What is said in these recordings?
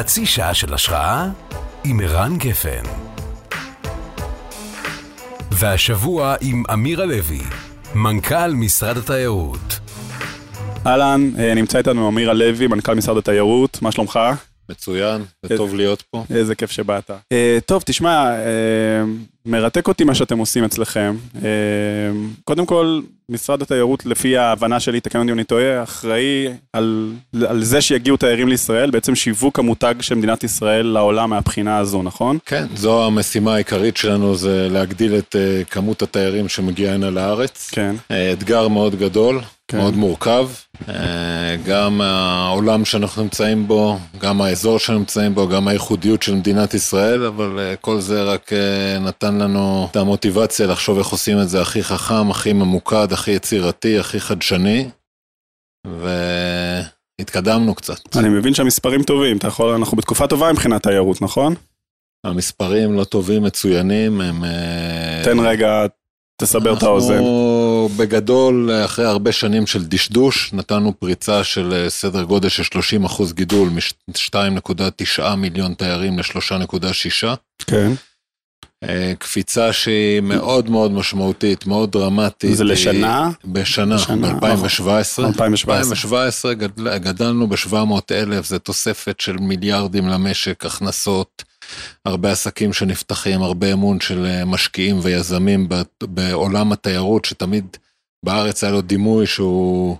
חצי שעה של השראה עם ערן גפן. והשבוע עם אמיר הלוי, מנכ"ל משרד התיירות. אהלן, אה, נמצא איתנו אמיר הלוי, מנכ"ל משרד התיירות, מה שלומך? מצוין, וטוב להיות פה. איזה כיף שבאת. אה, טוב, תשמע, אה, מרתק אותי מה שאתם עושים אצלכם. אה, קודם כל, משרד התיירות, לפי ההבנה שלי, תקן אותי אם אני טועה, אחראי על, על זה שיגיעו תיירים לישראל, בעצם שיווק המותג של מדינת ישראל לעולם מהבחינה הזו, נכון? כן, זו המשימה העיקרית שלנו, זה להגדיל את אה, כמות התיירים שמגיעה הנה לארץ. כן. אה, אתגר מאוד גדול, כן. מאוד מורכב. אה, גם העולם שאנחנו נמצאים בו, גם האזור שאנחנו נמצאים בו, גם הייחודיות של מדינת ישראל, אבל כל זה רק נתן לנו את המוטיבציה לחשוב איך עושים את זה הכי חכם, הכי ממוקד, הכי יצירתי, הכי חדשני. והתקדמנו קצת. אני מבין שהמספרים טובים, אתה יכול, אנחנו בתקופה טובה מבחינת תיירות, נכון? המספרים לא טובים, מצוינים, הם... אה, תן רגע, תסבר את האוזן. אנחנו בגדול, אחרי הרבה שנים של דשדוש, נתנו פריצה של אה, סדר גודל של 30 אחוז גידול מ-2.9 מיליון תיירים ל-3.6. כן. אה, קפיצה שהיא מאוד מאוד משמעותית, מאוד דרמטית. זה לשנה? בשנה, בשנה, ב-2017. 2017. 2017 גדל, גדלנו ב-700 אלף, זה תוספת של מיליארדים למשק, הכנסות, הרבה עסקים שנפתחים, הרבה אמון של אה, משקיעים ויזמים בעולם התיירות, שתמיד בארץ היה לו דימוי שהוא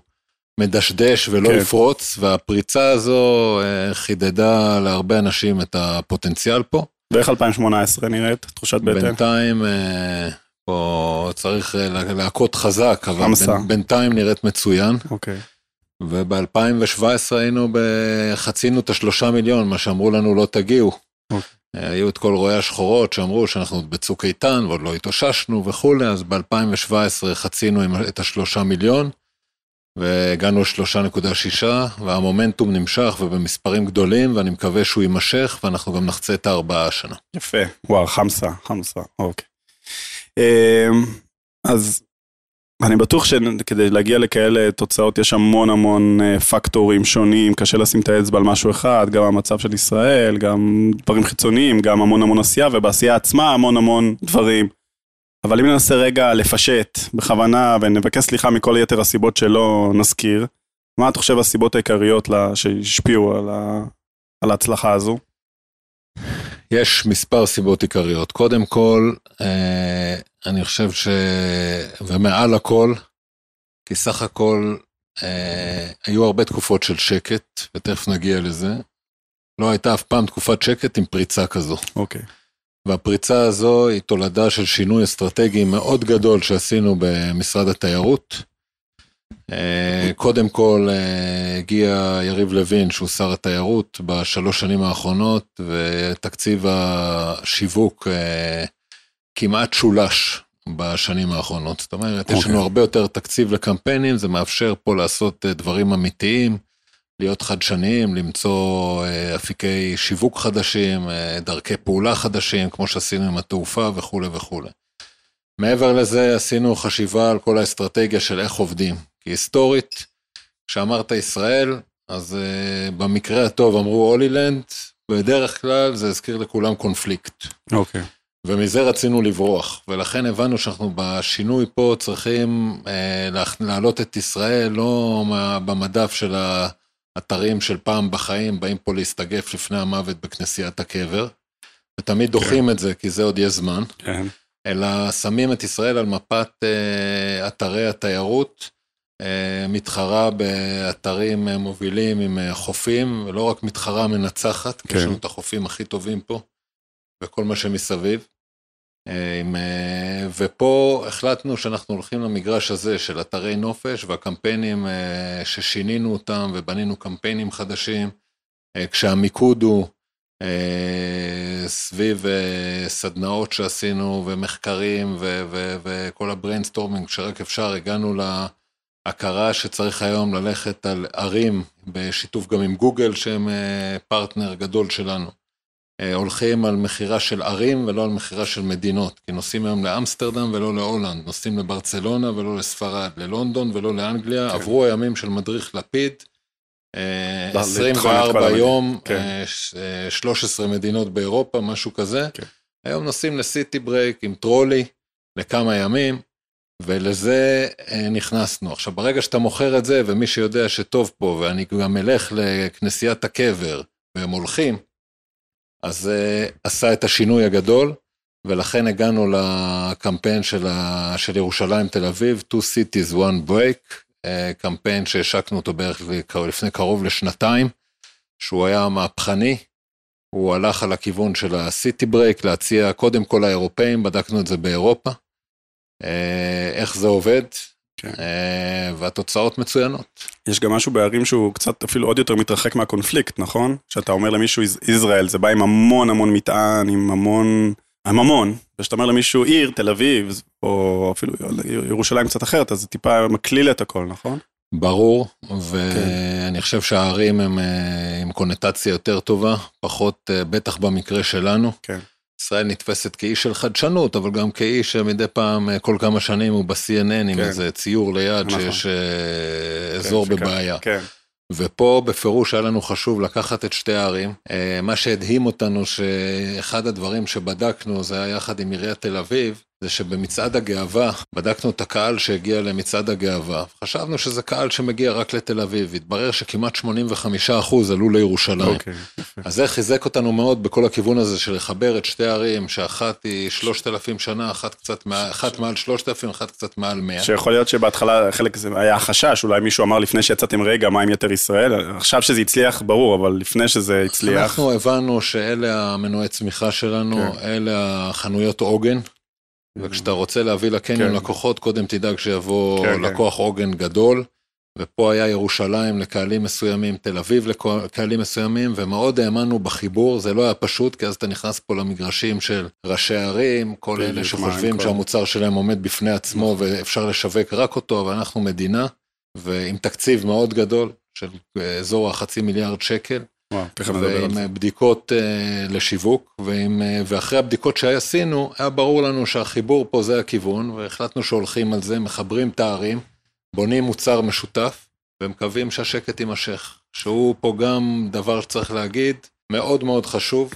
מדשדש ולא כן. יפרוץ, והפריצה הזו אה, חידדה להרבה אנשים את הפוטנציאל פה. ואיך 2018 נראית, תחושת בטן? בינתיים אה, פה צריך אה, לה- להכות חזק, אבל. בין- בינתיים נראית מצוין. אוקיי. וב-2017 היינו, ב- חצינו את השלושה מיליון, מה שאמרו לנו לא תגיעו. אוקיי. אה, היו את כל רואי השחורות שאמרו שאנחנו עוד בצוק איתן ועוד לא התאוששנו וכולי, אז ב-2017 חצינו את השלושה מיליון, והגענו ל-3.6, והמומנטום נמשך ובמספרים גדולים, ואני מקווה שהוא יימשך, ואנחנו גם נחצה את הארבעה השנה. יפה, וואו, חמסה, חמסה, אוקיי. אמ, אז אני בטוח שכדי להגיע לכאלה תוצאות יש המון המון אה, פקטורים שונים, קשה לשים את האצבע על משהו אחד, גם המצב של ישראל, גם דברים חיצוניים, גם המון המון עשייה, ובעשייה עצמה המון המון דברים. אבל אם ננסה רגע לפשט בכוונה ונבקש סליחה מכל יתר הסיבות שלא נזכיר, מה אתה חושב הסיבות העיקריות שהשפיעו על, ה... על ההצלחה הזו? יש מספר סיבות עיקריות. קודם כל, אה, אני חושב ש... ומעל הכל, כי סך הכל אה, היו הרבה תקופות של שקט, ותכף נגיע לזה. לא הייתה אף פעם תקופת שקט עם פריצה כזו. אוקיי. והפריצה הזו היא תולדה של שינוי אסטרטגי מאוד גדול שעשינו במשרד התיירות. אה, קודם כל אה, הגיע יריב לוין, שהוא שר התיירות, בשלוש שנים האחרונות, ותקציב השיווק אה, כמעט שולש בשנים האחרונות. זאת אומרת, יש אוקיי. לנו הרבה יותר תקציב לקמפיינים, זה מאפשר פה לעשות דברים אמיתיים, להיות חדשניים, למצוא אה, אפיקי שיווק חדשים, אה, דרכי פעולה חדשים, כמו שעשינו עם התעופה וכולי וכולי. מעבר לזה, עשינו חשיבה על כל האסטרטגיה של איך עובדים. כי היסטורית, כשאמרת ישראל, אז uh, במקרה הטוב אמרו הולילנד, בדרך כלל זה הזכיר לכולם קונפליקט. אוקיי. ומזה רצינו לברוח, ולכן הבנו שאנחנו בשינוי פה צריכים אה, לה- להעלות את ישראל לא במדף של האתרים של פעם בחיים, באים פה להסתגף לפני המוות בכנסיית הקבר, ותמיד דוחים את זה כי זה עוד יש זמן, כן. אלא שמים את ישראל על מפת אה, אתרי התיירות, אה, מתחרה באתרים אה, מובילים עם אה, חופים, ולא רק מתחרה מנצחת, כי כן. יש לנו את החופים הכי טובים פה, וכל מה שמסביב. אה, ופה החלטנו שאנחנו הולכים למגרש הזה של אתרי נופש והקמפיינים אה, ששינינו אותם ובנינו קמפיינים חדשים, אה, כשהמיקוד הוא סביב סדנאות שעשינו ומחקרים וכל ה brainstorming שרק אפשר, הגענו להכרה שצריך היום ללכת על ערים בשיתוף גם עם גוגל שהם פרטנר גדול שלנו. אה, הולכים על מכירה של ערים ולא על מכירה של מדינות, כי נוסעים היום לאמסטרדם ולא להולנד, נוסעים לברצלונה ולא לספרד, ללונדון ולא לאנגליה, כן. עברו הימים של מדריך לפיד, אה, לא, לתחום את כל 24 המדינה. יום, כן. אה, ש- אה, 13 מדינות באירופה, משהו כזה. כן. היום נוסעים ל city break עם טרולי לכמה ימים, ולזה אה, נכנסנו. עכשיו, ברגע שאתה מוכר את זה, ומישהו יודע שטוב פה, ואני גם אלך לכנסיית הקבר, והם הולכים, אז זה עשה את השינוי הגדול, ולכן הגענו לקמפיין של, ה... של ירושלים תל אביב, Two Cities One Break, אה, קמפיין שהשקנו אותו בערך לפני קרוב לשנתיים, שהוא היה מהפכני, הוא הלך על הכיוון של הסיטי ברייק, להציע קודם כל לאירופאים, בדקנו את זה באירופה, אה, איך זה עובד, כן. אה, והתוצאות מצוינות. יש גם משהו בערים שהוא קצת אפילו עוד יותר מתרחק מהקונפליקט, נכון? שאתה אומר למישהו "יש- ישראל, זה בא עם המון המון מטען, עם המון, עם המון, וכשאתה אומר למישהו עיר, תל אביב, או אפילו ירושלים קצת אחרת, אז זה טיפה מקליל את הכל, נכון? ברור, ואני חושב שהערים הם אה, עם קונוטציה יותר טובה, פחות, אה, בטח במקרה שלנו. כן. ישראל נתפסת כאיש של חדשנות, אבל גם כאיש שמדי פעם, אה, כל כמה שנים הוא ב-CNN עם כן. איזה ציור ליד נכון. שיש אה, אזור כן, בבעיה. כן, ופה בפירוש היה לנו חשוב לקחת את שתי הערים. אה, מה שהדהים אותנו, שאחד הדברים שבדקנו, זה היה יחד עם עיריית תל אביב, זה שבמצעד הגאווה, בדקנו את הקהל שהגיע למצעד הגאווה. חשבנו שזה קהל שמגיע רק לתל אביב, התברר שכמעט 85% עלו לירושלים. אוקיי. אז זה חיזק אותנו מאוד בכל הכיוון הזה של לחבר את שתי הערים, שאחת היא 3,000 שנה, אחת קצת, מעל- אחת מעל 3,000, אחת קצת מעל 100. שיכול להיות שבהתחלה חלק זה היה חשש, אולי מישהו אמר לפני שיצאתם רגע, מה עם יתר ישראל? עכשיו שזה הצליח, ברור, אבל לפני שזה הצליח, אנחנו הבנו שאלה המנועי צמיחה שלנו, כן. אלה החנויות עוגן, וכשאתה רוצה להביא לקניון כן. לקוחות, קודם תדאג שיבוא כן, כן. לקוח עוגן גדול, ופה היה ירושלים לקהלים מסוימים, תל אביב לקהלים מסוימים, ומאוד האמנו בחיבור, זה לא היה פשוט, כי אז אתה נכנס פה למגרשים של ראשי ערים, כל אלה שחושבים כל- שהמוצר שלהם עומד בפני עצמו ואפשר לשווק רק אותו, אבל אנחנו מדינה, ועם תקציב מאוד גדול, של אזור החצי מיליארד שקל. ועם זה. בדיקות uh, לשיווק, ועם, uh, ואחרי הבדיקות שעשינו, היה ברור לנו שהחיבור פה זה הכיוון, והחלטנו שהולכים על זה, מחברים את הערים, בונים מוצר משותף, ומקווים שהשקט יימשך. שהוא פה גם דבר שצריך להגיד, מאוד מאוד חשוב,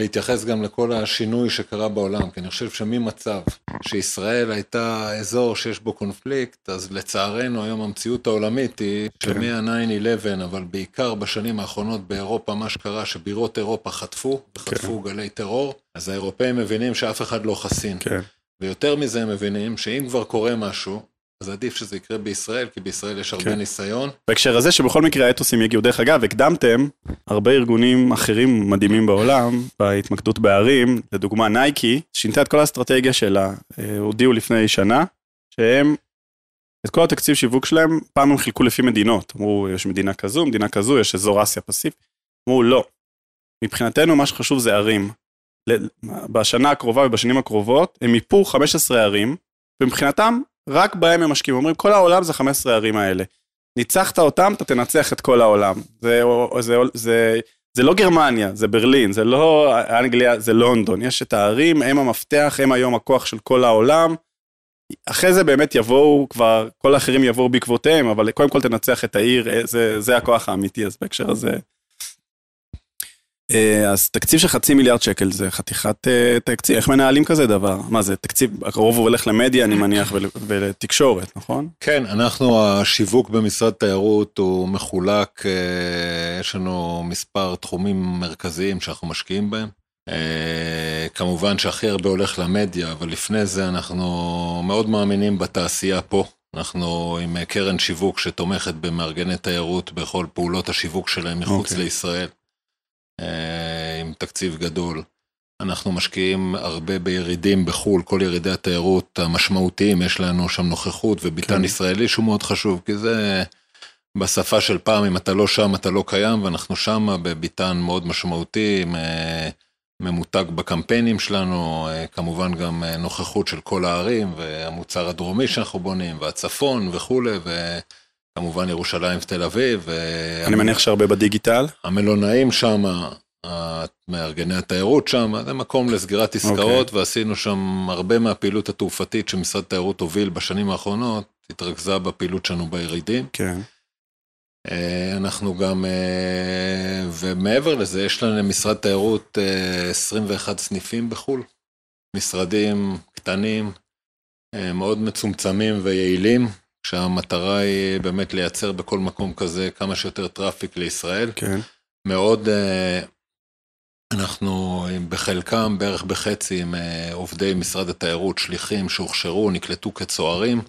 להתייחס גם לכל השינוי שקרה בעולם, כי אני חושב שממצב שישראל הייתה אזור שיש בו קונפליקט, אז לצערנו היום המציאות העולמית היא כן. שמ-9-11, אבל בעיקר בשנים האחרונות באירופה, מה שקרה שבירות אירופה חטפו, וחטפו גלי טרור, אז האירופאים מבינים שאף אחד לא חסין. כן, ויותר מזה הם מבינים שאם כבר קורה משהו, אז עדיף שזה יקרה בישראל, כי בישראל יש הרבה כן. ניסיון. בהקשר הזה שבכל מקרה האתוסים יגיעו. דרך אגב, הקדמתם הרבה ארגונים אחרים מדהימים בעולם, בהתמקדות בערים, לדוגמה נייקי, שינתה את כל האסטרטגיה שלה, אה, הודיעו לפני שנה, שהם, את כל התקציב שיווק שלהם, פעם הם חילקו לפי מדינות. אמרו, יש מדינה כזו, מדינה כזו, יש אזור אסיה פסיפי. אמרו, לא. מבחינתנו מה שחשוב זה ערים. בשנה הקרובה ובשנים הקרובות, הם מיפו 15 ערים, ומבחינתם, רק בהם הם משקיעים. אומרים, כל העולם זה 15 הערים האלה. ניצחת אותם, אתה תנצח את כל העולם. זה, זה, זה, זה לא גרמניה, זה ברלין, זה לא אנגליה, זה לונדון. יש את הערים, הם המפתח, הם היום הכוח של כל העולם. אחרי זה באמת יבואו כבר, כל האחרים יבואו בעקבותיהם, אבל קודם כל תנצח את העיר, זה, זה הכוח האמיתי, אז בהקשר הזה... אה, אז תקציב של חצי מיליארד שקל זה חתיכת אה, תקציב, איך מנהלים כזה דבר? מה זה, תקציב, הרוב הוא הולך למדיה אני מניח ול- ולתקשורת, נכון? כן, אנחנו, השיווק במשרד תיירות הוא מחולק, אה, יש לנו מספר תחומים מרכזיים שאנחנו משקיעים בהם. כמובן שהכי הרבה הולך למדיה, אבל לפני זה אנחנו מאוד מאמינים בתעשייה פה. אנחנו עם קרן שיווק שתומכת במארגני תיירות בכל פעולות השיווק שלהם מחוץ אוקיי. לישראל, עם תקציב גדול. אנחנו משקיעים הרבה בירידים בחו"ל, כל ירידי התיירות המשמעותיים, יש לנו שם נוכחות וביתן כן. ישראלי שהוא מאוד חשוב, כי זה בשפה של פעם, אם אתה לא שם, אתה לא קיים, ואנחנו שם בביתן מאוד משמעותי, אה, ממותג בקמפיינים שלנו, אה, כמובן גם אה, נוכחות של כל הערים, והמוצר הדרומי שאנחנו בונים, והצפון וכולי, וכמובן ירושלים ותל אביב. אה, אני מניח שהרבה בדיגיטל. המלונאים שם, מארגני התיירות שם, זה מקום לסגירת עסקאות, אוקיי. ועשינו שם הרבה מהפעילות התעופתית שמשרד תיירות הוביל בשנים האחרונות, התרכזה בפעילות שלנו בירידים. כן. אה, אנחנו גם, אה, ומעבר לזה, יש לנו למשרד תיירות 21 סניפים בחו"ל. משרדים קטנים, מאוד מצומצמים ויעילים, שהמטרה היא באמת לייצר בכל מקום כזה כמה שיותר traffic לישראל. כן. מאוד, אנחנו בחלקם, בערך בחצי, עם עובדי משרד התיירות, שליחים שהוכשרו, נקלטו כצוערים.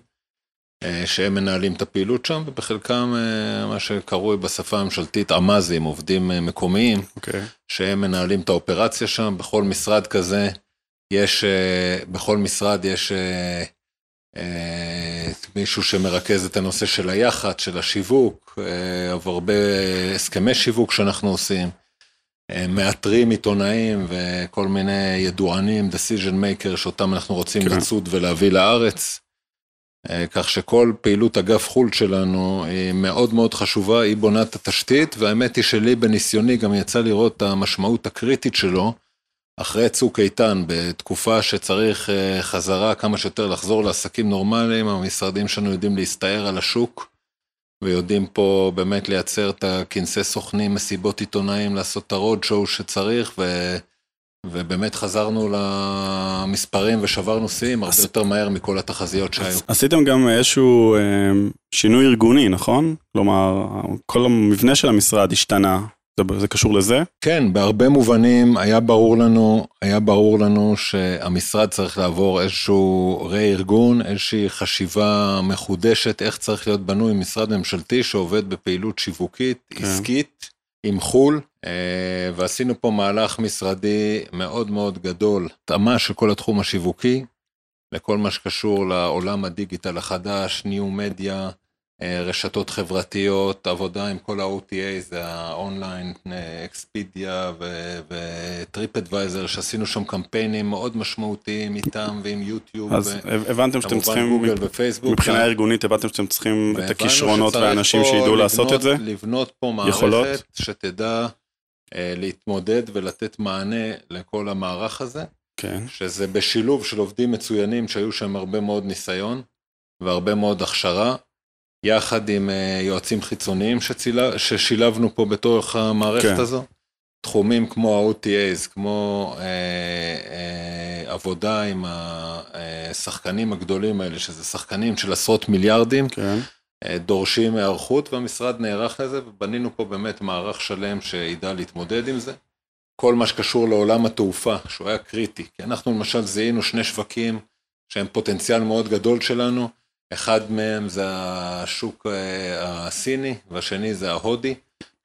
אה, שהם מנהלים את הפעילות שם, ובחלקם אה, מה שקרוי בשפה הממשלתית עמ"זים, עובדים אה, מקומיים, okay. okay. שהם מנהלים את האופרציה שם, בכל משרד כזה יש, בכל משרד יש מישהו שמרכז את הנושא של היח"צ, של השיווק, הרבה הסכמי שיווק שאנחנו עושים, מאתרים עיתונאים וכל מיני ידוענים, decision maker, שאותם אנחנו רוצים. כן. לצוד ולהביא לארץ. אה, כך שכל פעילות אגף חו"ל שלנו היא מאוד מאוד חשובה, היא בונה את התשתית, והאמת היא שלי בניסיוני גם יצא לראות את המשמעות הקריטית שלו אחרי צוק איתן, בתקופה שצריך אה, חזרה כמה שיותר לחזור לעסקים נורמליים, המשרדים שלנו יודעים להסתער על השוק, ויודעים פה באמת לייצר את הכנסי סוכנים, מסיבות עיתונאים, לעשות את הרוד שואו שצריך, ו... ובאמת חזרנו למספרים ושברנו שיאים הרבה יותר מהר מכל התחזיות שהיו. עשיתם גם איזשהו אה, שינוי ארגוני, נכון? כלומר, כל המבנה של המשרד השתנה. זה, קשור לזה? כן, בהרבה מובנים היה ברור לנו, היה ברור לנו שהמשרד צריך לעבור איזשהו רה-ארגון, איזושהי חשיבה מחודשת, איך צריך להיות בנוי משרד ממשלתי שעובד בפעילות שיווקית, כן. עסקית, עם חו"ל, אה, ועשינו פה מהלך משרדי מאוד מאוד גדול, התאמה של כל התחום השיווקי, לכל מה שקשור לעולם הדיגיטל החדש, ניו מדיה, רשתות חברתיות, עבודה עם כל ה-OTA, זה האונליין, אקספידיה וטריפ אדוויזר, שעשינו שם קמפיינים מאוד משמעותיים איתם ועם יוטיוב. אז הבנתם שאתם צריכים, גוגל ופייסבוק. מבחינה ארגונית הבנתם שאתם צריכים את הכישרונות והאנשים שידעו לעשות את זה? לבנות פה מערכת יכולות? שתדע אה, להתמודד ולתת מענה לכל המערך הזה. כן. שזה בשילוב של עובדים מצוינים שהיו שם הרבה מאוד ניסיון והרבה מאוד הכשרה. יחד עם אה, יועצים חיצוניים שצילה, ששילבנו פה בתוך המערכת כן. הזו. תחומים כמו ה-OTAs, כמו אה, אה, עבודה עם השחקנים הגדולים האלה, שזה שחקנים של עשרות מיליארדים, כן. דורשים היערכות והמשרד נערך לזה, ובנינו פה באמת מערך שלם שידע להתמודד עם זה. כל מה שקשור לעולם התעופה, שהוא היה קריטי, כי אנחנו למשל זיהינו שני שווקים שהם פוטנציאל מאוד גדול שלנו, אחד מהם זה השוק אה, הסיני, והשני זה ההודי,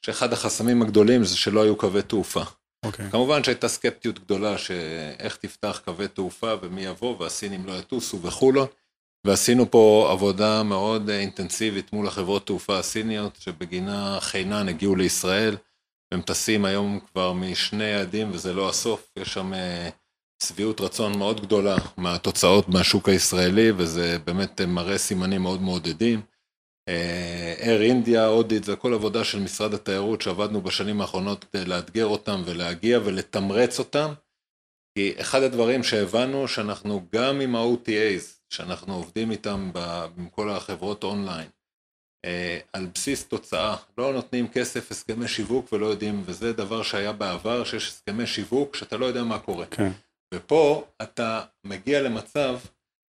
שאחד החסמים הגדולים זה שלא היו קווי תעופה. Okay. אוקיי. כמובן שהייתה סקפטיות גדולה שאיך תפתח קווי תעופה ומי יבוא והסינים לא יטוסו וכולו, ועשינו פה עבודה מאוד אינטנסיבית מול החברות תעופה הסיניות, שבגינה חינן הגיעו לישראל, והם טסים היום כבר משני יעדים וזה לא הסוף, יש שם... שביעות רצון מאוד גדולה מהתוצאות מהשוק הישראלי, וזה באמת מראה סימנים מאוד מעודדים. אייר אינדיה, אודיט, זה הכל עבודה של משרד התיירות שעבדנו בשנים האחרונות כדי לאתגר אותם ולהגיע ולתמרץ אותם. כי אחד הדברים שהבנו שאנחנו גם עם ה-OTAs, שאנחנו עובדים איתם עם כל החברות אונליין, אה, על בסיס תוצאה, לא נותנים כסף, הסכמי שיווק ולא יודעים, וזה דבר שהיה בעבר, שיש הסכמי שיווק שאתה לא יודע מה קורה. כן. ופה אתה מגיע למצב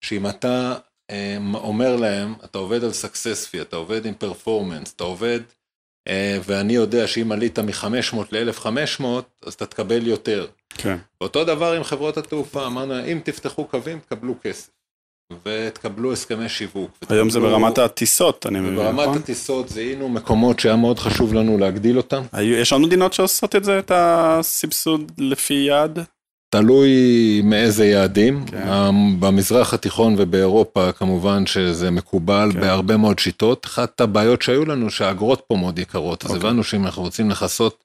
שאם אתה אה, אומר להם, אתה עובד על סקסספי, אתה עובד עם פרפורמנס, אתה עובד, אה, ואני יודע שאם עלית מ-500 ל-1500, אז אתה תקבל יותר. כן. אותו דבר עם חברות התעופה, אמרנו, אם תפתחו קווים, תקבלו כסף. ותקבלו הסכמי שיווק. היום זה ברמת הטיסות, אני מבין, נכון? ברמת הטיסות זיהינו מקומות שהיה מאוד חשוב לנו להגדיל אותם. יש עוד מדינות שעושות את זה, את הסבסוד לפי יעד? תלוי מאיזה יעדים. כן. במזרח התיכון ובאירופה כמובן שזה מקובל כן. בהרבה מאוד שיטות. אחת הבעיות שהיו לנו שהאגרות פה מאוד יקרות, אז אוקיי. הבנו שאם אנחנו רוצים לכסות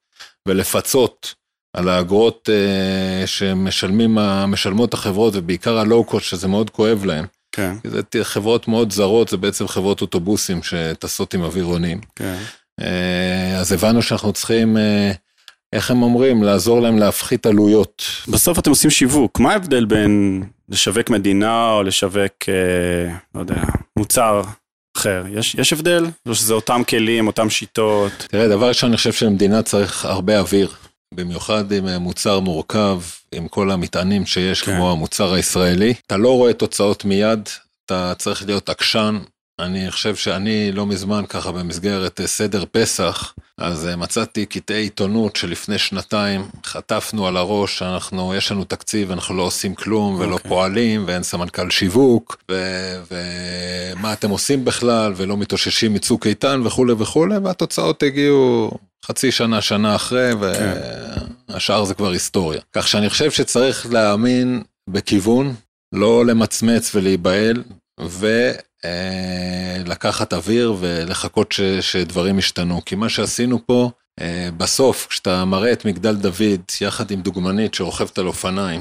ולפצות על האגרות אה, שמשלמות החברות ובעיקר הלואו-קוסט שזה מאוד כואב להם. כן. זה חברות מאוד זרות, זה בעצם חברות אוטובוסים שטסות עם אווירונים. כן. אה, אז הבנו שאנחנו צריכים... אה, איך הם אומרים, לעזור להם להפחית עלויות. בסוף אתם עושים שיווק, מה ההבדל בין לשווק מדינה או לשווק, אה, לא יודע, מוצר אחר? יש, יש הבדל? או שזה אותם כלים, אותם שיטות? תראה, דבר ראשון, אני חושב שלמדינה צריך הרבה אוויר. במיוחד עם מוצר מורכב, עם כל המטענים שיש, כן. כמו המוצר הישראלי. אתה לא רואה תוצאות מיד, אתה צריך להיות עקשן, אני חושב שאני לא מזמן ככה במסגרת אה, סדר פסח, אז אה, מצאתי קטעי עיתונות שלפני שנתיים חטפנו על הראש, אנחנו, יש לנו תקציב, אנחנו לא עושים כלום ולא okay. אוקיי. פועלים ואין סמנכ"ל שיווק ומה אתם עושים בכלל ולא מתאוששים מצוק איתן וכולי וכולי והתוצאות הגיעו חצי שנה, שנה אחרי והשאר okay. זה כבר היסטוריה. כך שאני חושב שצריך להאמין בכיוון, לא למצמץ ולהיבהל. ו... אה, לקחת אוויר ולחכות ש, שדברים ישתנו. כי מה שעשינו פה, אה, בסוף, כשאתה מראה את מגדל דוד יחד עם דוגמנית שרוכבת על אופניים,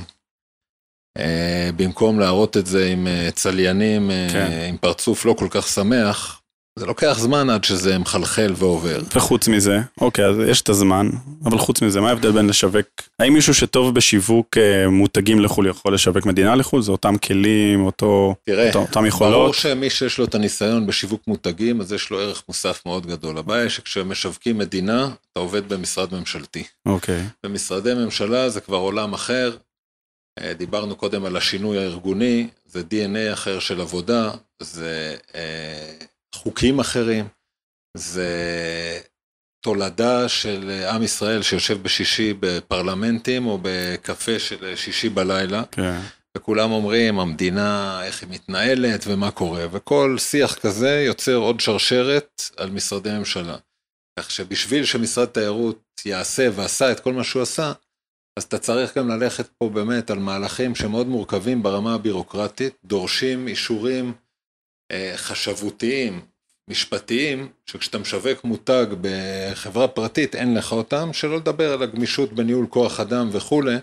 אה, במקום להראות את זה עם צליינים, כן. עם פרצוף לא כל כך שמח, זה לוקח זמן עד שזה מחלחל ועובר. וחוץ מזה, אוקיי, אז יש את הזמן, אבל חוץ מזה, מה ההבדל בין לשווק? האם מישהו שטוב בשיווק אה, מותגים לחו"ל יכול לשווק מדינה לחו"ל? זה אותם כלים, אותו, תראה, אותו, אותם יכולות? ברור שמי שיש לו את הניסיון בשיווק מותגים, אז יש לו ערך מוסף מאוד גדול. הבעיה שכשמשווקים מדינה, אתה עובד במשרד ממשלתי. אוקיי. במשרדי ממשלה זה כבר עולם אחר. אה, דיברנו קודם על השינוי הארגוני, זה DNA אחר של עבודה, זה... אה, חוקים אחרים, זה תולדה של עם ישראל שיושב בשישי בפרלמנטים או בקפה של שישי בלילה. כן. וכולם אומרים, המדינה, איך היא מתנהלת ומה קורה, וכל שיח כזה יוצר עוד שרשרת על משרדי ממשלה. כך שבשביל שמשרד תיירות יעשה ועשה את כל מה שהוא עשה, אז אתה צריך גם ללכת פה באמת על מהלכים שמאוד מורכבים ברמה הבירוקרטית, דורשים אישורים חשבותיים, משפטיים, שכשאתה משווק מותג בחברה פרטית אין לך אותם, שלא לדבר על הגמישות בניהול כוח אדם וכולי,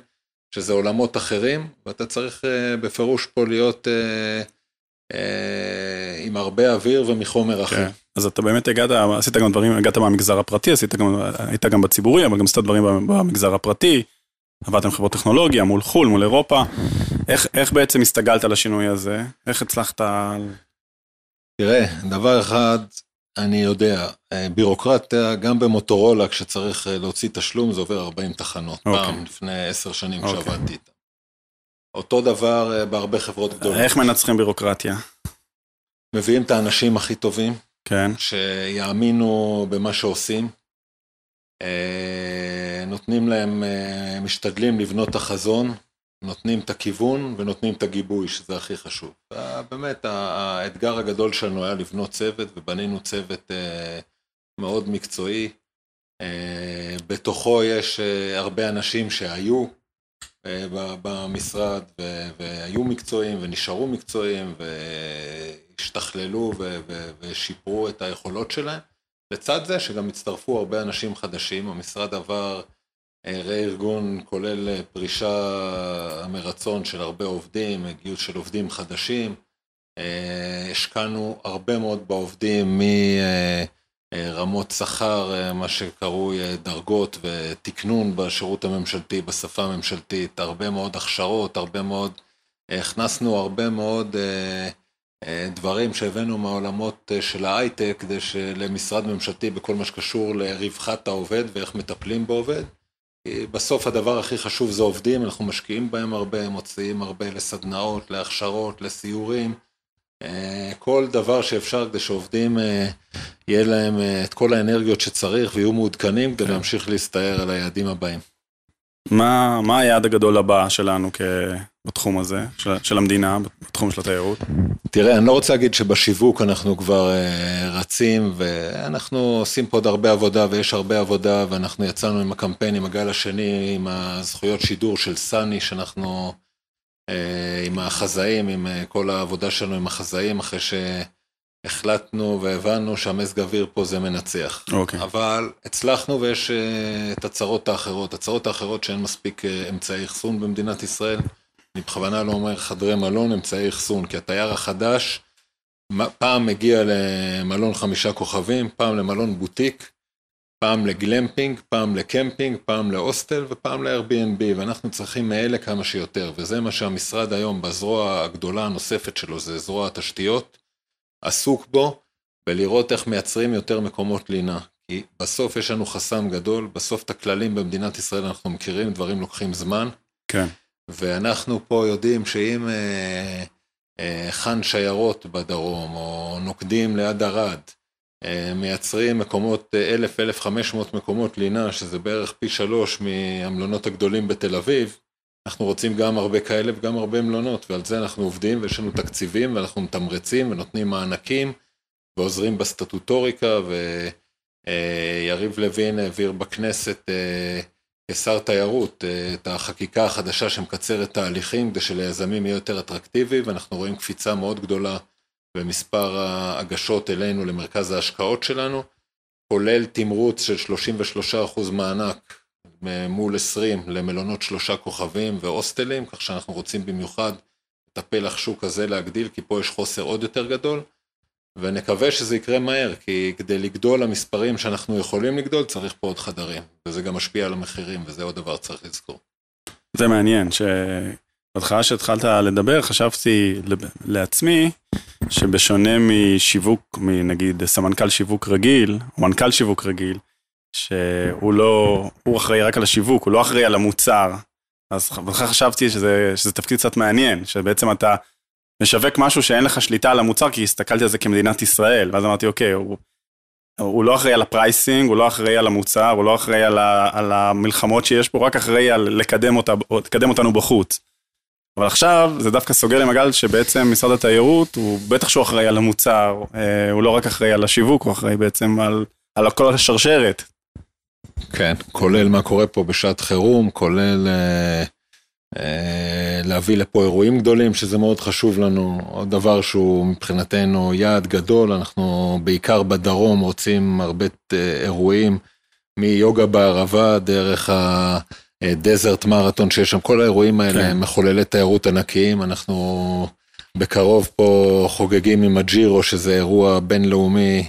שזה עולמות אחרים, ואתה צריך אה, בפירוש פה להיות אה, אה, עם הרבה אוויר ומחומר אחר. כן. אז אתה באמת הגעת, עשית גם דברים, הגעת מהמגזר הפרטי, עשית גם, היית גם בציבורי, אבל גם עשית דברים במגזר הפרטי, עבדת עם חברות טכנולוגיה, מול חו"ל, מול אירופה. איך, איך בעצם הסתגלת לשינוי הזה? איך הצלחת תראה, דבר אחד, אני יודע, אה, בירוקרטיה, גם במוטורולה, כשצריך אה, להוציא תשלום, זה עובר 40 תחנות. Okay. אוקיי. פעם, לפני 10 שנים okay. אוקיי. כשעבדתי איתם. אותו דבר אה, בהרבה חברות גדולות. איך מנצחים בירוקרטיה? מביאים את האנשים הכי טובים. כן. שיאמינו במה שעושים. נותנים להם, משתדלים לבנות את החזון. נותנים את הכיוון ונותנים את הגיבוי, שזה הכי חשוב. באמת, האתגר הגדול שלנו היה לבנות צוות, ובנינו צוות אה, מאוד מקצועי. אה, בתוכו יש אה, הרבה אנשים שהיו במשרד, והיו מקצועיים, ונשארו מקצועיים, והשתכללו ושיפרו את היכולות שלהם. לצד זה שגם הצטרפו הרבה אנשים חדשים, המשרד עבר רה-ארגון כולל אה, פרישה מרצון של הרבה עובדים, גיוס של עובדים חדשים. אה, השקענו הרבה מאוד בעובדים מרמות שכר, מה שקרוי דרגות ותקנון בשירות הממשלתי, בשפה הממשלתית, הרבה מאוד הכשרות, הרבה מאוד, הכנסנו הרבה מאוד דברים שהבאנו מהעולמות של ההייטק, כדי שלמשרד ממשלתי בכל מה שקשור לרווחת העובד ואיך מטפלים בעובד. בסוף הדבר הכי חשוב זה עובדים, אנחנו משקיעים בהם הרבה, מוציאים הרבה לסדנאות, להכשרות, לסיורים. אה, כל דבר שאפשר כדי שעובדים אה, יהיה להם אה, את כל האנרגיות שצריך ויהיו מעודכנים כדי כן. להמשיך להסתער על היעדים הבאים. מה, מה היעד הגדול הבא שלנו כ... בתחום הזה, של, של המדינה, בתחום של התיירות? תראה, אני לא רוצה להגיד שבשיווק אנחנו כבר uh, רצים, ואנחנו עושים פה עוד הרבה עבודה, ויש הרבה עבודה, ואנחנו יצאנו עם הקמפיין, עם הגל השני, עם הזכויות שידור של סאני, שאנחנו, uh, עם החזאים, עם uh, כל העבודה שלנו עם החזאים, אחרי שהחלטנו והבנו שהמזג אוויר פה זה מנצח. אוקיי. אבל הצלחנו ויש uh, את הצרות האחרות, הצרות האחרות שאין מספיק uh, אמצעי אחסון במדינת ישראל. אני בכוונה לא אומר חדרי מלון, אמצעי אחסון, כי התייר החדש פעם מגיע למלון חמישה כוכבים, פעם למלון בוטיק, פעם לגלמפינג, פעם לקמפינג, פעם להוסטל ופעם ל-Airbnb, ואנחנו צריכים מאלה כמה שיותר, וזה מה שהמשרד היום בזרוע הגדולה הנוספת שלו, זה זרוע התשתיות, עסוק בו, ולראות איך מייצרים יותר מקומות לינה. כי בסוף יש לנו חסם גדול, בסוף את הכללים במדינת ישראל אנחנו מכירים, דברים לוקחים זמן. כן. ואנחנו פה יודעים שאם אה, אה, חאן שיירות בדרום, או נוקדים ליד ערד, אה, מייצרים מקומות, 1,000-1,500 מקומות לינה, שזה בערך פי שלוש מהמלונות הגדולים בתל אביב, אנחנו רוצים גם הרבה כאלה וגם הרבה מלונות, ועל זה אנחנו עובדים, ויש לנו תקציבים, ואנחנו מתמרצים ונותנים מענקים, ועוזרים בסטטוטוריקה, ויריב לוין העביר בכנסת כשר תיירות את החקיקה החדשה שמקצרת תהליכים, כדי שליזמים יהיה יותר אטרקטיבי, ואנחנו רואים קפיצה מאוד גדולה במספר ההגשות אלינו למרכז ההשקעות שלנו, כולל תמרוץ של 33% מענק מול 20 למלונות שלושה כוכבים והוסטלים, כך שאנחנו רוצים במיוחד את הפלח שוק הזה להגדיל, כי פה יש חוסר עוד יותר גדול, ונקווה שזה יקרה מהר, כי כדי לגדול למספרים שאנחנו יכולים לגדול, צריך פה עוד חדרים, וזה גם משפיע על המחירים, וזה עוד דבר שצריך לזכור. זה מעניין, בהתחלה שהתחלת לדבר, חשבתי לעצמי, שבשונה משיווק, מנגיד סמנכ"ל שיווק רגיל, או מנכ"ל שיווק רגיל, שהוא לא, הוא אחראי רק על השיווק, הוא לא אחראי על המוצר. אז בכלל חשבתי שזה, שזה תפקיד קצת מעניין, שבעצם אתה משווק משהו שאין לך שליטה על המוצר, כי הסתכלתי על זה כמדינת ישראל, ואז אמרתי, אוקיי, הוא, הוא לא אחראי על ה pricing, הוא לא אחראי על המוצר, הוא לא אחראי על, ה, על המלחמות שיש פה, רק אחראי על לקדם, אותה, לקדם אותנו בחוץ. אבל עכשיו זה דווקא סוגר לי מעגל שבעצם משרד התיירות, הוא בטח שהוא אחראי על המוצר, אה, הוא לא רק אחראי על השיווק, הוא אחראי בעצם על, על כל השרשרת. כן, כולל מה קורה פה בשעת חירום, כולל אה, להביא לפה אירועים גדולים, שזה מאוד חשוב לנו. עוד דבר שהוא מבחינתנו יעד גדול, אנחנו בעיקר בדרום רוצים הרבה אה, אירועים, מיוגה בערבה דרך ה... דזרט מרתון שיש שם, כל האירועים האלה כן. מחוללי תיירות ענקיים, אנחנו בקרוב פה חוגגים עם הג'ירו, שזה אירוע בינלאומי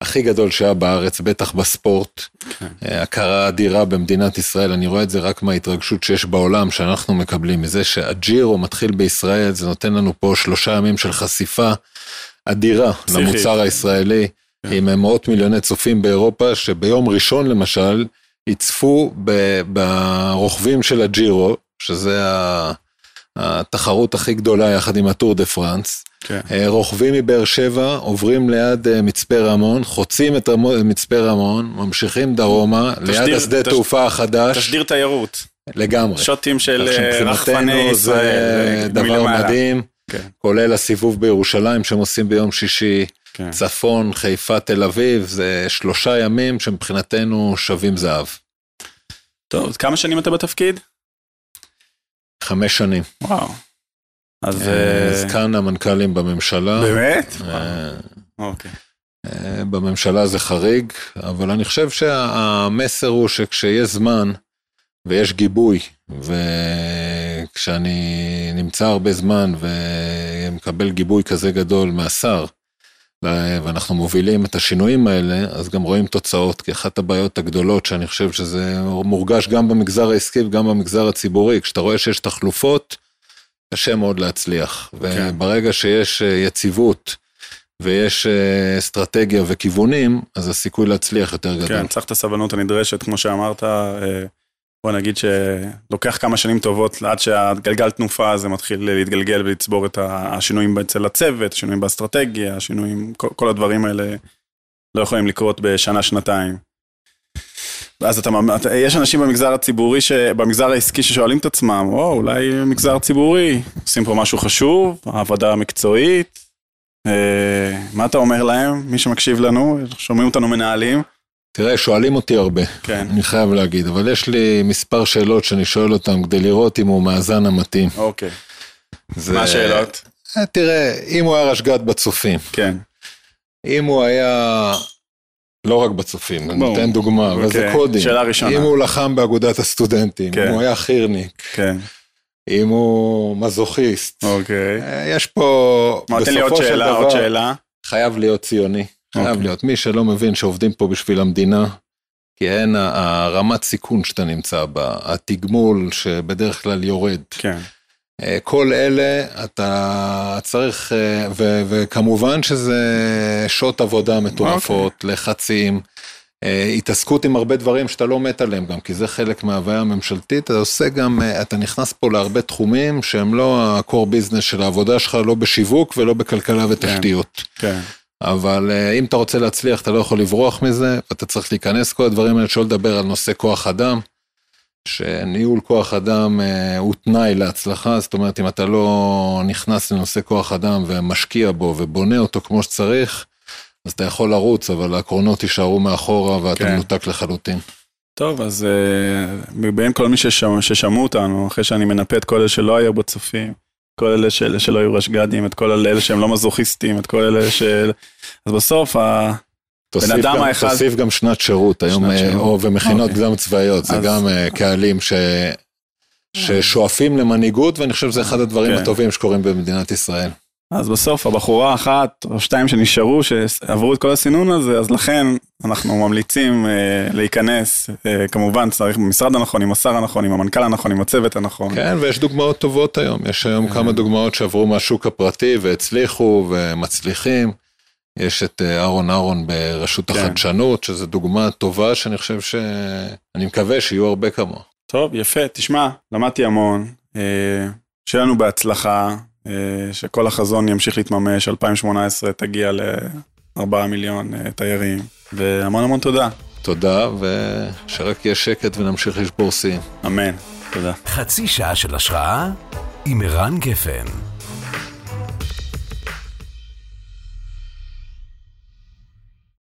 הכי גדול שהיה בארץ, בטח בספורט. כן. אה, הכרה אדירה במדינת ישראל, אני רואה את זה רק מההתרגשות שיש בעולם, שאנחנו מקבלים, מזה שהג'ירו מתחיל בישראל, זה נותן לנו פה שלושה ימים של חשיפה אדירה שיחית. למוצר הישראלי, כן. עם מאות מיליוני צופים באירופה, שביום ראשון למשל, יצפו ברוכבים של הג'ירו, שזה התחרות הכי גדולה יחד עם הטור דה פרנס. כן. אה, רוכבים מבאר שבע, עוברים ליד אה, מצפה רמון, חוצים את מצפה רמון, ממשיכים דרומה, תשדיר, ליד השדה תש... תעופה החדש. תשדיר תיירות. לגמרי. שוטים של אה, רחפני ישראל. זה דבר מדהים, כן. כולל הסיבוב בירושלים שהם עושים ביום שישי. כן. צפון, חיפה, תל אביב, זה שלושה ימים שמבחינתנו שווים זהב. טוב, כמה שנים אתה בתפקיד? חמש שנים. וואו. אז... אה, זקן המנכ"לים בממשלה. באמת? אה, אוקיי. אה, בממשלה זה חריג, אבל אני חושב שהמסר הוא שכשיש זמן ויש גיבוי, וכשאני נמצא הרבה זמן ומקבל גיבוי כזה גדול מהשר, ואנחנו מובילים את השינויים האלה, אז גם רואים תוצאות, כי אחת הבעיות הגדולות שאני חושב שזה מורגש גם במגזר העסקי וגם במגזר הציבורי, כשאתה רואה שיש תחלופות, קשה מאוד להצליח. כן. וברגע שיש אה, יציבות ויש אה, אסטרטגיה וכיוונים, אז הסיכוי להצליח יותר גדול. כן, צריך את הסבלנות הנדרשת, כמו שאמרת. בוא נגיד שלוקח כמה שנים טובות עד שהגלגל תנופה הזה מתחיל להתגלגל ולצבור את השינויים אצל הצוות, השינויים באסטרטגיה, השינויים, כל, הדברים האלה לא יכולים לקרות בשנה, שנתיים. ואז אתה, יש אנשים במגזר הציבורי, במגזר העסקי ששואלים את עצמם, או אולי מגזר ציבורי, עושים פה משהו חשוב, העבודה המקצועית, אה, מה אתה אומר להם, מי שמקשיב לנו, שומעים אותנו מנהלים? תראה, שואלים אותי הרבה, כן. אני חייב להגיד, אבל יש לי מספר שאלות שאני שואל אותם כדי לראות אם הוא מאזן המתאים. אוקיי. זה... מה השאלות? אה, תראה, אם הוא היה רשג"ד בצופים. כן. אם הוא היה לא רק בצופים, אני נותן דוגמה, אוקיי. וזה קודים. שאלה ראשונה. אם הוא לחם באגודת הסטודנטים, כן. אם הוא היה חירניק. כן. אם הוא מזוכיסט. אוקיי. אה, יש פה, בסופו של דבר, שאלה, עוד שאלה. חייב להיות ציוני. חייב okay. אוקיי. להיות. מי שלא מבין שעובדים פה בשביל המדינה, כי אין הרמת סיכון שאתה נמצא בה, התגמול שבדרך כלל יורד. כן. אה, כל אלה אתה צריך, אה, ו, וכמובן שזה שעות עבודה מטורפות, okay. לחצים, אה, התעסקות עם הרבה דברים שאתה לא מת עליהם גם, כי זה חלק מההוויה הממשלתית, אתה עושה גם, אתה נכנס פה להרבה תחומים שהם לא ה-core business של העבודה שלך, לא בשיווק ולא בכלכלה ותשתיות. כן. כן. אבל אם אתה רוצה להצליח, אתה לא יכול לברוח מזה, ואתה צריך להיכנס כל הדברים האלה, שלא לדבר על נושא כוח אדם. שניהול כוח אדם אה, הוא תנאי להצלחה, זאת אומרת אם אתה לא נכנס לנושא כוח אדם ומשקיע בו ובונה אותו כמו שצריך, אז אתה יכול לרוץ, אבל העקרונות יישארו מאחורה ואתה כן. מנותק לחלוטין. טוב, אז uh, מבין כל מי ששמע, ששמעו אותנו, אחרי שאני מנפה את כל אלה שלא היו בצופים, כל אלה של, שלא היו רשג"דים, את כל אלה שהם לא מזוכיסטים, את כל אלה של... אז בסוף, ה... בן אדם גם, האחד... תוסיף גם שנת שירות, היום, שנת אה, שירות. או ומכינות אוקיי. קדם צבאיות, זה אז... גם uh, קהלים ש... ששואפים למנהיגות, ואני חושב שזה אחד הדברים כן. הטובים שקורים במדינת ישראל. אז בסוף הבחורה אחת או שתיים שנשארו, שעברו את כל הסינון הזה, אז לכן אנחנו ממליצים אה, להיכנס, אה, כמובן צריך במשרד הנכון, עם השר הנכון, עם המנכ"ל הנכון, עם הצוות הנכון. כן, ויש דוגמאות טובות היום, יש היום כן. כמה דוגמאות שעברו מהשוק הפרטי והצליחו ומצליחים. יש את אה, אהרון אהרון ברשות כן. החדשנות, שזו דוגמה טובה שאני חושב ש... אני מקווה שיהיו הרבה כמוה. טוב, יפה. תשמע, למדתי המון. אה, שיהיה לנו בהצלחה, שכל החזון ימשיך להתממש, 2018 תגיע ל-4 מיליון תיירים, והמון המון תודה. תודה, ושרק יהיה שקט ונמשיך לשבור שיאים. אמן. תודה. חצי שעה של השראה עם ערן גפן.